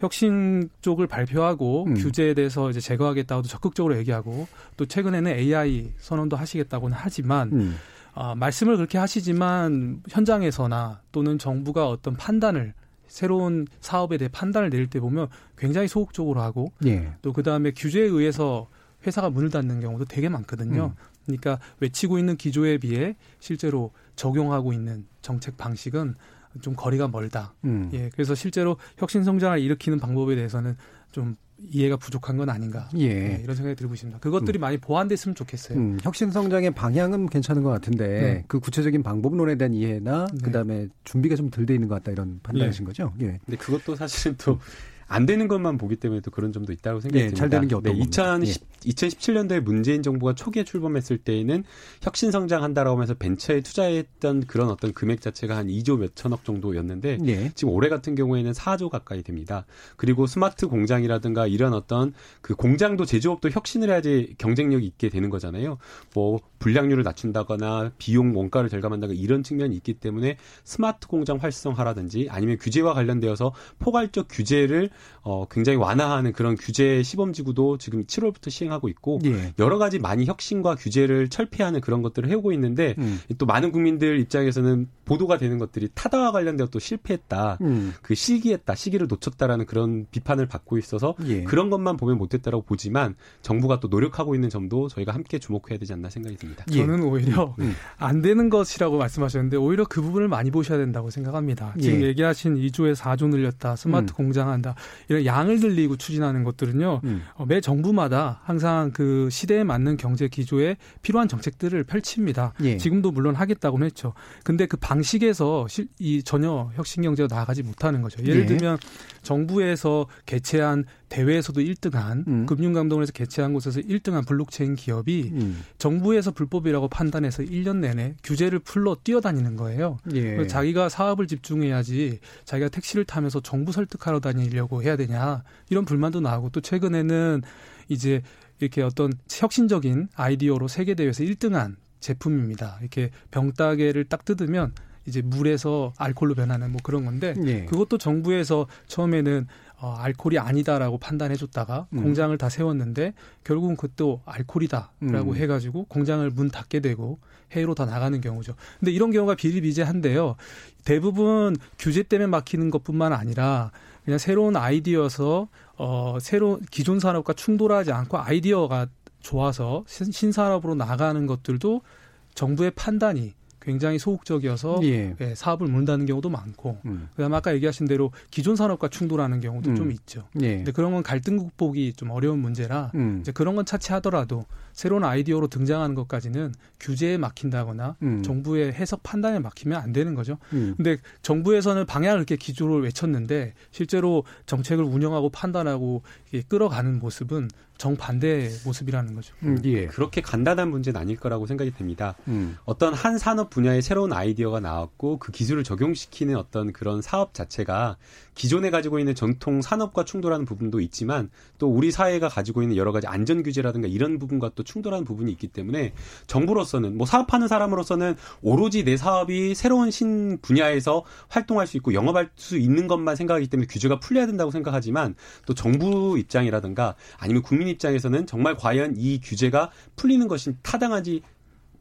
혁신 쪽을 발표하고 음. 규제에 대해서 이제 제거하겠다고도 적극적으로 얘기하고 또 최근에는 AI 선언도 하시겠다고는 하지만 음. 어, 말씀을 그렇게 하시지만 현장에서나 또는 정부가 어떤 판단을 새로운 사업에 대해 판단을 내릴 때 보면 굉장히 소극적으로 하고 예. 또 그다음에 규제에 의해서 회사가 문을 닫는 경우도 되게 많거든요. 음. 그러니까 외치고 있는 기조에 비해 실제로 적용하고 있는 정책 방식은 좀 거리가 멀다. 음. 예. 그래서 실제로 혁신 성장을 일으키는 방법에 대해서는 좀 이해가 부족한 건 아닌가 예. 네, 이런 생각이 들고 있습니다. 그것들이 음. 많이 보완됐으면 좋겠어요. 음, 혁신 성장의 방향은 괜찮은 것 같은데 네. 그 구체적인 방법론에 대한 이해나 네. 그다음에 준비가 좀 덜 돼 있는 것 같다 이런 판단이신 예. 거죠? 예. 근데 그것도 사실은 또 안 되는 것만 보기 때문에 또 그런 점도 있다고 생각이 네, 듭니다. 잘 되는 게 어떤 네, 2010, 예. 2017년도에 문재인 정부가 초기에 출범했을 때에는 혁신 성장한다라고 하면서 벤처에 투자했던 그런 어떤 금액 자체가 한 2조 몇천억 정도였는데 예. 지금 올해 같은 경우에는 4조 가까이 됩니다. 그리고 스마트 공장이라든가 이런 어떤 그 공장도 제조업도 혁신을 해야지 경쟁력이 있게 되는 거잖아요. 뭐 불량률을 낮춘다거나 비용 원가를 절감한다거나 이런 측면이 있기 때문에 스마트 공장 활성화라든지 아니면 규제와 관련되어서 포괄적 규제를 어, 굉장히 완화하는 그런 규제 시범지구도 지금 7월부터 시행하고 있고 예. 여러 가지 많이 혁신과 규제를 철폐하는 그런 것들을 해오고 있는데 음. 또 많은 국민들 입장에서는 보도가 되는 것들이 타다와 관련되어 또 실패했다, 음. 그 시기했다, 시기를 놓쳤다라는 그런 비판을 받고 있어서 예. 그런 것만 보면 못했다라고 보지만 정부가 또 노력하고 있는 점도 저희가 함께 주목해야 되지 않나 생각이 듭니다. 예. 저는 오히려 음. 안 되는 것이라고 말씀하셨는데 오히려 그 부분을 많이 보셔야 된다고 생각합니다. 지금 예. 얘기하신 2조에 4조 늘렸다, 스마트 음. 공장한다. 이런 양을 늘리고 추진하는 것들은요. 음. 어, 매 정부마다 항상 그 시대에 맞는 경제 기조에 필요한 정책들을 펼칩니다. 예. 지금도 물론 하겠다고는 했죠. 근데 그 방식에서 이 전혀 혁신 경제가 나아가지 못하는 거죠. 예를 예. 들면 정부에서 개최한 대회에서도 1등한 음. 금융감독원에서 개최한 곳에서 1등한 블록체인 기업이 음. 정부에서 불법이라고 판단해서 1년 내내 규제를 풀러 뛰어다니는 거예요. 예. 자기가 사업을 집중해야지 자기가 택시를 타면서 정부 설득하러 다니려고 해야 되냐 이런 불만도 나오고 또 최근에는 이제 이렇게 어떤 혁신적인 아이디어로 세계 대회에서 1등한 제품입니다. 이렇게 병따개를 딱 뜯으면 이제 물에서 알코올로 변하는 뭐 그런 건데 예. 그것도 정부에서 처음에는 어, 알코올이 아니다라고 판단해줬다가 음. 공장을 다 세웠는데 결국은 그것도 알코올이다라고 음. 해가지고 공장을 문 닫게 되고 해외로 다 나가는 경우죠. 근데 이런 경우가 비일비재한데요. 대부분 규제 때문에 막히는 것뿐만 아니라 그냥 새로운 아이디어여서 어 새로운 기존 산업과 충돌하지 않고 아이디어가 좋아서 신산업으로 나가는 것들도 정부의 판단이 굉장히 소극적이어서 예. 예, 사업을 문다는 경우도 많고 음. 그다음에 아까 얘기하신 대로 기존 산업과 충돌하는 경우도 음. 좀 있죠. 예. 근데 그런 건 갈등 극복이 좀 어려운 문제라 음. 이제 그런 건 차치하더라도 새로운 아이디어로 등장하는 것까지는 규제에 막힌다거나 음. 정부의 해석 판단에 막히면 안 되는 거죠. 음. 근데 정부에서는 방향을 이렇게 기조를 외쳤는데 실제로 정책을 운영하고 판단하고 끌어가는 모습은 정반대의 모습이라는 거죠. 음, 예. 그렇게 간단한 문제는 아닐 거라고 생각이 됩니다. 음. 어떤 한 산업 분야에 새로운 아이디어가 나왔고 그 기술을 적용시키는 어떤 그런 사업 자체가 기존에 가지고 있는 전통 산업과 충돌하는 부분도 있지만 또 우리 사회가 가지고 있는 여러 가지 안전 규제라든가 이런 부분과 또 충돌하는 부분이 있기 때문에 정부로서는 뭐 사업하는 사람으로서는 오로지 내 사업이 새로운 신 분야에서 활동할 수 있고 영업할 수 있는 것만 생각하기 때문에 규제가 풀려야 된다고 생각하지만 또 정부 입장이라든가 아니면 국민 입장에서는 정말 과연 이 규제가 풀리는 것이 타당한지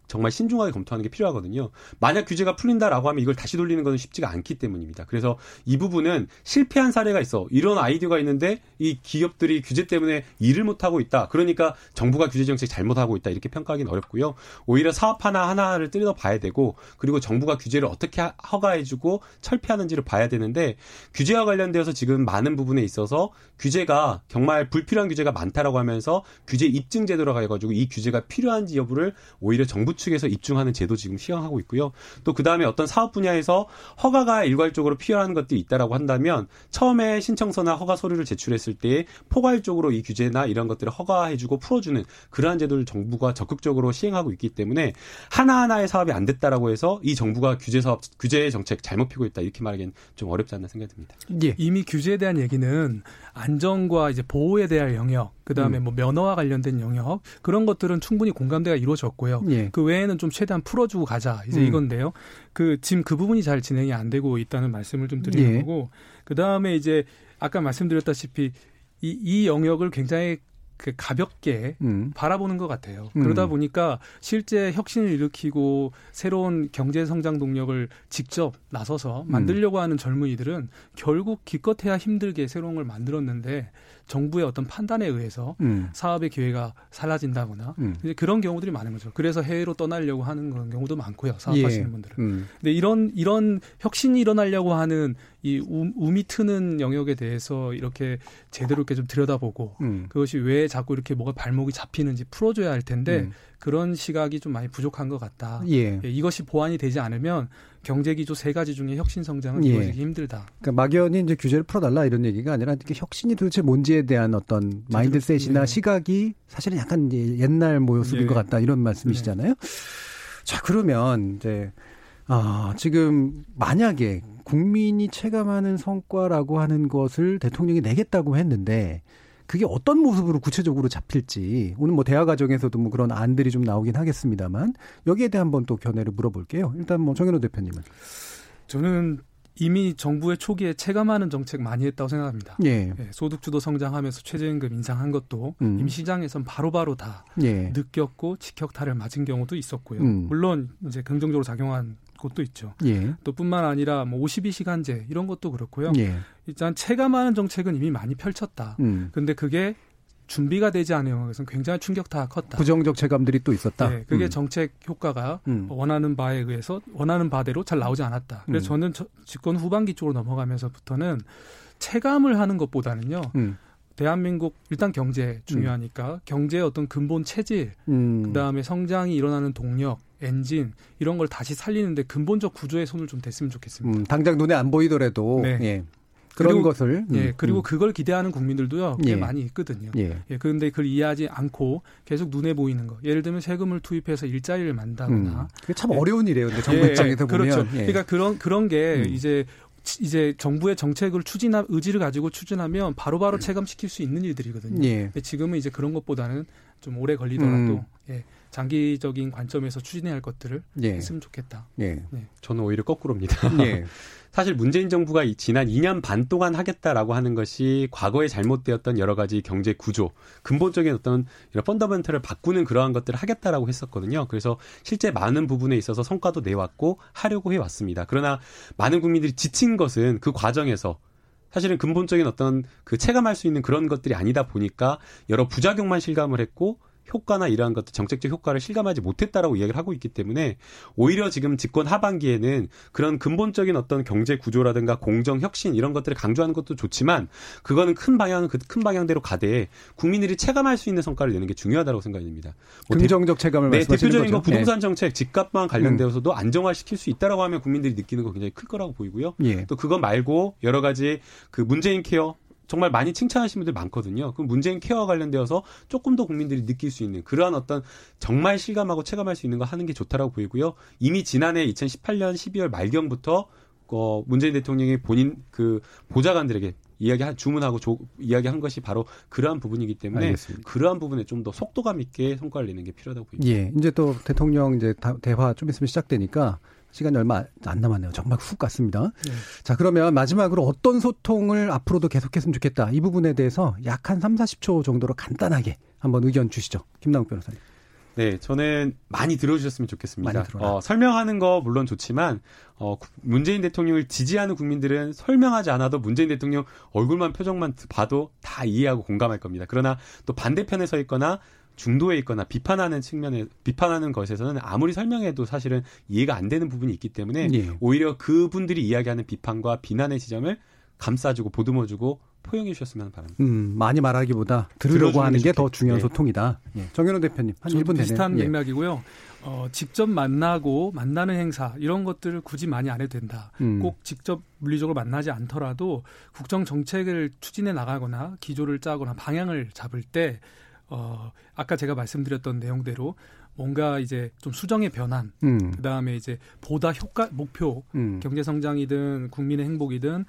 정말 신중하게 검토하는 게 필요하거든요. 만약 규제가 풀린다라고 하면 이걸 다시 돌리는 것은 쉽지가 않기 때문입니다. 그래서 이 부분은 실패한 사례가 있어. 이런 아이디어가 있는데 이 기업들이 규제 때문에 일을 못 하고 있다. 그러니까 정부가 규제 정책 잘못하고 있다. 이렇게 평가하기는 어렵고요. 오히려 사업 하나 하나를 뜯어 봐야 되고 그리고 정부가 규제를 어떻게 허가해주고 철폐하는지를 봐야 되는데 규제와 관련되어서 지금 많은 부분에 있어서 규제가 정말 불필요한 규제가 많다라고 하면서 규제 입증 제도라고 해가지고 이 규제가 필요한지 여부를 오히려 정부 측에서 입증하는 제도 지금 시행하고 있고요. 또 그 다음에 어떤 사업 분야에서 허가가 일괄적으로 필요한 것들이 있다라고 한다면 처음에 신청서나 허가 서류를 제출했을 때 포괄적으로 이 규제나 이런 것들을 허가해 주고 풀어 주는 그러한 제도를 정부가 적극적으로 시행하고 있기 때문에 하나하나의 사업이 안 됐다라고 해서 이 정부가 규제 사업 규제 정책 잘못 피고 있다 이렇게 말하기는 좀 어렵지 않나 생각이 듭니다. 예. 이미 규제에 대한 얘기는 안전과 이제 보호에 대한 영역, 그 다음에 음. 뭐 면허와 관련된 영역 그런 것들은 충분히 공감대가 이루어졌고요. 예. 그 외에는 좀 최대한 풀어주고 가자 이제 음. 이건데요. 그 지금 그 부분이 잘 진행이 안 되고 있다는 말씀을 좀 드리는 예. 거고 그 다음에 이제 아까 말씀드렸다시피 이, 이 영역을 굉장히 그 가볍게 음. 바라보는 것 같아요. 음. 그러다 보니까 실제 혁신을 일으키고 새로운 경제 성장 동력을 직접 나서서 만들려고 하는 젊은이들은 결국 기껏해야 힘들게 새로운 걸 만들었는데 정부의 어떤 판단에 의해서 음. 사업의 기회가 사라진다거나 음. 이제 그런 경우들이 많은 거죠. 그래서 해외로 떠나려고 하는 그런 경우도 많고요. 사업하시는 예. 분들은. 음. 근데 이런 이런 혁신이 일어나려고 하는 이 우, 미 트는 영역에 대해서 이렇게 제대로 이렇게 좀 들여다보고 음. 그것이 왜 자꾸 이렇게 뭐가 발목이 잡히는지 풀어줘야 할 텐데 음. 그런 시각이 좀 많이 부족한 것 같다. 예. 예, 이것이 보완이 되지 않으면 경제 기조 세 가지 중에 혁신 성장은 예. 이루어지기 힘들다. 그러니까 막연히 이제 규제를 풀어달라 이런 얘기가 아니라 이렇게 혁신이 도대체 뭔지에 대한 어떤 마인드셋이나 네. 시각이 사실은 약간 옛날 모습인 네. 것 같다 이런 말씀이시잖아요. 네. 자 그러면 이제 아 지금 만약에 국민이 체감하는 성과라고 하는 것을 대통령이 내겠다고 했는데 그게 어떤 모습으로 구체적으로 잡힐지 오늘 뭐 대화 과정에서도 뭐 그런 안들이 좀 나오긴 하겠습니다만 여기에 대한 한번 또 견해를 물어볼게요. 일단 뭐 정현호 대표님은 저는 이미 정부의 초기에 체감하는 정책 많이 했다고 생각합니다. 예. 예, 소득주도 성장하면서 최저임금 인상한 것도 음. 이미 시장에선 바로바로 다 예. 느꼈고 직격탄을 맞은 경우도 있었고요. 음. 물론 이제 긍정적으로 작용한 곳도 있죠. 예. 또 뿐만 아니라 뭐 52시간제 이런 것도 그렇고요. 예. 일단 체감하는 정책은 이미 많이 펼쳤다. 음. 근데 그게 준비가 되지 않은 것은 굉장히 충격타가 컸다. 부정적 체감들이 또 있었다. 네, 그게 음. 정책 효과가 음. 원하는 바에 의해서 원하는 바대로 잘 나오지 않았다. 그래서 음. 저는 저, 집권 후반기 쪽으로 넘어가면서부터는 체감을 하는 것보다는요. 음. 대한민국 일단 경제 중요하니까 음. 경제의 어떤 근본 체질, 음. 그다음에 성장이 일어나는 동력, 엔진 이런 걸 다시 살리는데 근본적 구조에 손을 좀 댔으면 좋겠습니다. 음, 당장 눈에 안 보이더라도 네. 예. 그런 그리고, 것을 예 음, 그리고 음. 그걸 기대하는 국민들도요 꽤 예. 많이 있거든요. 예. 예. 그런데 그걸 이해하지 않고 계속 눈에 보이는 거. 예를 들면 세금을 투입해서 일자리를 만다거나. 음. 그게 참 예. 어려운 일이에요. 근데 정부 예, 입장에서 보면 그렇죠. 예. 그러니까 그런 그런 게 음. 이제 이제 정부의 정책을 추진하 의지를 가지고 추진하면 바로바로 바로 음. 체감시킬 수 있는 일들이거든요. 예. 근데 지금은 이제 그런 것보다는 좀 오래 걸리더라도 음. 예, 장기적인 관점에서 추진해야 할 것들을 예. 했으면 좋겠다. 예. 네. 저는 오히려 거꾸로입니다. 예. (laughs) (laughs) 사실 문재인 정부가 지난 2년 반 동안 하겠다라고 하는 것이 과거에 잘못되었던 여러 가지 경제 구조, 근본적인 어떤 이런 펀더멘털을 바꾸는 그러한 것들을 하겠다라고 했었거든요. 그래서 실제 많은 부분에 있어서 성과도 내왔고 하려고 해왔습니다. 그러나 많은 국민들이 지친 것은 그 과정에서 사실은 근본적인 어떤 그 체감할 수 있는 그런 것들이 아니다 보니까 여러 부작용만 실감을 했고 효과나 이러한 것들 정책적 효과를 실감하지 못했다라고 이야기를 하고 있기 때문에 오히려 지금 집권 하반기에는 그런 근본적인 어떤 경제 구조라든가 공정 혁신 이런 것들을 강조하는 것도 좋지만 그거는 큰 방향은 그큰 방향대로 가되 국민들이 체감할 수 있는 성과를 내는 게 중요하다고 생각이 듭니다. 뭐 긍정적 체감을 네, 대표적인 거죠. 거 부동산 네. 정책 집값만 관련되어서도 음. 안정화시킬 수 있다라고 하면 국민들이 느끼는 거 굉장히 클 거라고 보이고요. 예. 또 그거 말고 여러 가지 그 문재인 케어 정말 많이 칭찬하시는 분들 많거든요. 그 문재인 케어와 관련되어서 조금 더 국민들이 느낄 수 있는 그러한 어떤 정말 실감하고 체감할 수 있는 거 하는 게 좋다라고 보이고요. 이미 지난해 2018년 12월 말경부터 어, 문재인 대통령이 본인 그 보좌관들에게 이야기 주문하고 조, 이야기한 것이 바로 그러한 부분이기 때문에 알겠습니다. 그러한 부분에 좀 더 속도감 있게 성과를 내는 게 필요하다고 보입니다. 예, 이제 또 대통령 이제 대화 좀 있으면 시작되니까 시간이 얼마 안 남았네요. 정말 훅 갔습니다. 네. 자, 그러면 마지막으로 어떤 소통을 앞으로도 계속했으면 좋겠다. 이 부분에 대해서 약 한 3, 40초 정도로 간단하게 한번 의견 주시죠. 김남욱 변호사님. 네, 저는 많이 들어주셨으면 좋겠습니다. 어, 설명하는 거 물론 좋지만 어, 문재인 대통령을 지지하는 국민들은 설명하지 않아도 문재인 대통령 얼굴만 표정만 봐도 다 이해하고 공감할 겁니다. 그러나 또 반대편에 서 있거나 중도에 있거나 비판하는 측면에 비판하는 것에서는 아무리 설명해도 사실은 이해가 안 되는 부분이 있기 때문에 예. 오히려 그분들이 이야기하는 비판과 비난의 지점을 감싸주고 보듬어주고 포용해 주셨으면 바랍니다. 음, 많이 말하기보다 들으려고 하는 게 더 중요한 네. 소통이다. 예. 정현호 대표님 한 1분 비슷한 되네요. 맥락이고요. 어, 직접 만나고 만나는 행사 이런 것들을 굳이 많이 안 해도 된다. 음. 꼭 직접 물리적으로 만나지 않더라도 국정 정책을 추진해 나가거나 기조를 짜거나 방향을 잡을 때 어, 아까 제가 말씀드렸던 내용대로 뭔가 이제 좀 수정의 변환, 음. 그 다음에 이제 보다 효과, 목표, 음. 경제 성장이든 국민의 행복이든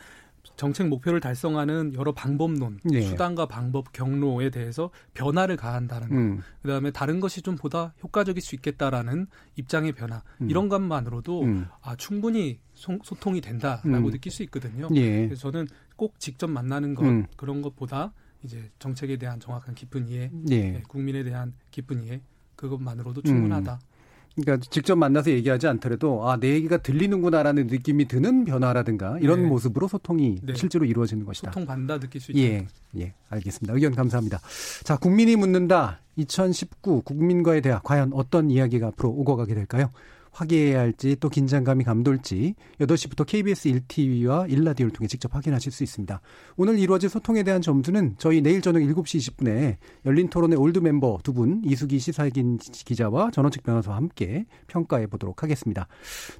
정책 목표를 달성하는 여러 방법론, 네. 수단과 방법, 경로에 대해서 변화를 가한다는 거. 음. 그다음에 다른 것이 좀 보다 효과적일 수 있겠다라는 입장의 변화. 음. 이런 것만으로도 음. 아 충분히 소, 통이 된다라고 음. 느낄 수 있거든요. 예. 그래서 저는 꼭 직접 만나는 것 음. 그런 것보다 이제 정책에 대한 정확한 깊은 이해, 예. 네, 국민에 대한 깊은 이해 그것만으로도 충분하다. 음. 그러니까 직접 만나서 얘기하지 않더라도 아 내 얘기가 들리는구나라는 느낌이 드는 변화라든가 이런 네. 모습으로 소통이 네. 실제로 이루어지는 것이다. 소통 받다 느낄 수 있다. 예, 예, 알겠습니다. 의견 감사합니다. 자, 국민이 묻는다. 2019 국민과의 대화 과연 어떤 이야기가 앞으로 오고 가게 될까요? 화기애애할지 또 긴장감이 감돌지 8시부터 KBS 1TV와 1라디오를 통해 직접 확인하실 수 있습니다. 오늘 이루어질 소통에 대한 점수는 저희 내일 저녁 7시 20분에 열린 토론의 old 멤버 두 분 이숙이 시사인 기자와 전원책 변호사와 함께 평가해 보도록 하겠습니다.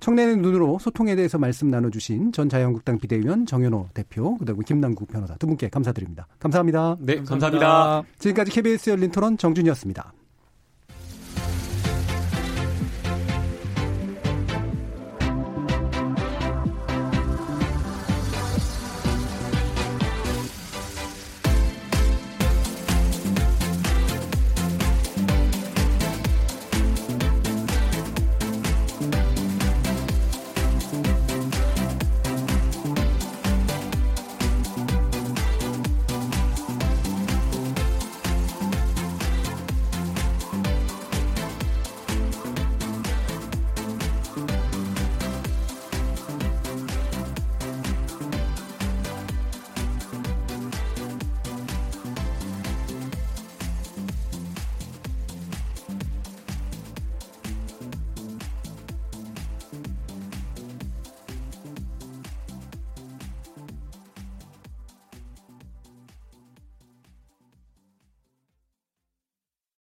청년의 눈으로 소통에 대해서 말씀 나눠주신 전 자유한국당 비대위원 정현호 대표 그리고 김남국 변호사 두 분께 감사드립니다. 감사합니다. 네, 감사합니다. 감사합니다. 지금까지 KBS 열린 토론 정준희였습니다.